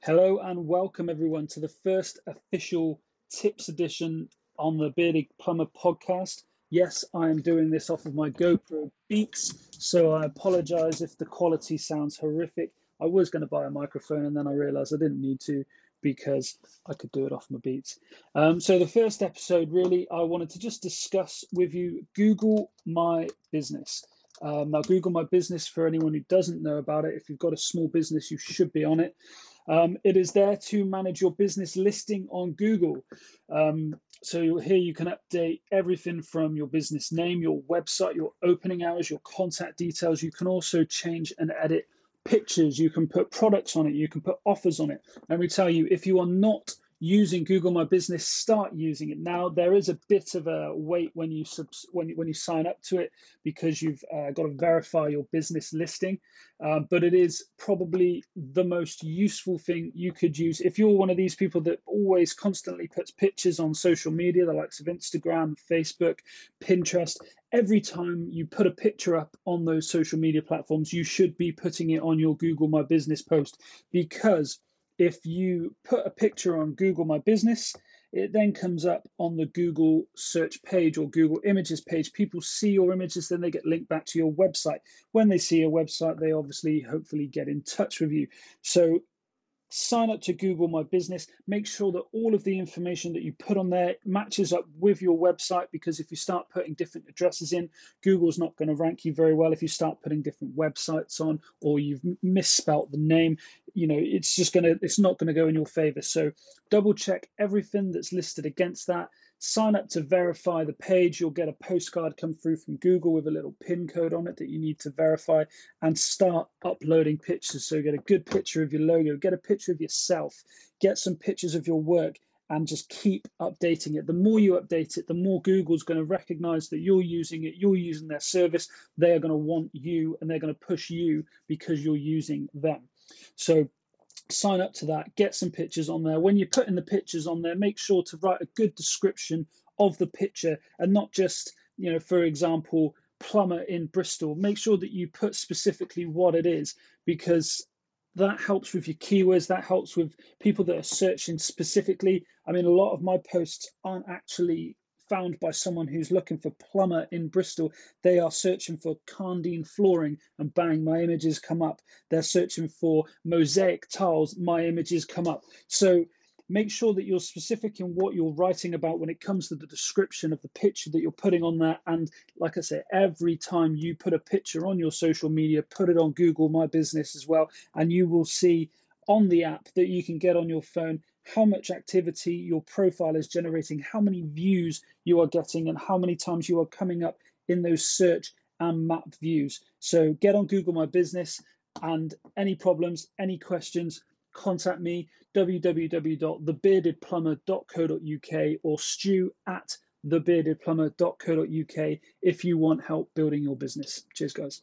Hello and welcome everyone to the first official tips edition on the Bearded Plumber podcast. Yes, I am doing this off of my GoPro Beats, so I apologize if the quality sounds horrific. I was going to buy a microphone and then I realized I didn't need to because I could do it off my Beats. Um, so, the first episode really, I wanted to just discuss with you Google My Business. Um, now, Google My Business, for anyone who doesn't know about it, if you've got a small business, you should be on it. Um, it is there to manage your business listing on Google. Um, so here you can update everything from your business name, your website, your opening hours, your contact details. You can also change and edit pictures. You can put products on it. You can put offers on it. Let me tell you, if you are not using Google My Business, start using it now. There is a bit of a wait when you subs- when when you sign up to it because you've uh, got to verify your business listing. Uh, but it is probably the most useful thing you could use if you're one of these people that always constantly puts pictures on social media, the likes of Instagram, Facebook, Pinterest. Every time you put a picture up on those social media platforms, you should be putting it on your Google My Business post because if you put a picture on Google My Business, it then comes up on the Google search page or Google Images page. People see your images, then they get linked back to your website. When they see your website, they obviously hopefully get in touch with you. So sign up to Google My Business. Make sure that all of the information that you put on there matches up with your website because if you start putting different addresses in, Google's not going to rank you very well. If you start putting different websites on or you've misspelt the name, you know, it's just to, it's not to go in your favor. So double check everything that's listed against that sign up to verify the page. You'll get a postcard come through from Google with a little pin code on it that you need to verify and start uploading pictures. So get a good picture of your logo, get a picture of yourself, get some pictures of your work and just keep updating it. The more you update it, the more Google's going to recognize that you're using it, you're using their service. They are going to want you and they're going to push you because you're using them. So sign up to that, get some pictures on there. When you're putting the pictures on there, make sure to write a good description of the picture and not just, you know, for example, plumber in Bristol. Make sure that you put specifically what it is because that helps with your keywords, that helps with people that are searching specifically. I mean, a lot of my posts aren't actually found by someone who's looking for plumber in Bristol. They are searching for Karndean flooring and bang, my images come up. They're searching for mosaic tiles, my images come up. So make sure that you're specific in what you're writing about when it comes to the description of the picture that you're putting on there. And like I say, every time you put a picture on your social media, put it on Google My Business as well, and you will see on the app that you can get on your phone how much activity your profile is generating, how many views you are getting, and how many times you are coming up in those search and map views. So get on Google My Business and any problems, any questions, contact me www.thebeardedplumber.co.uk or stew at thebeardedplumber.co.uk if you want help building your business. Cheers, guys.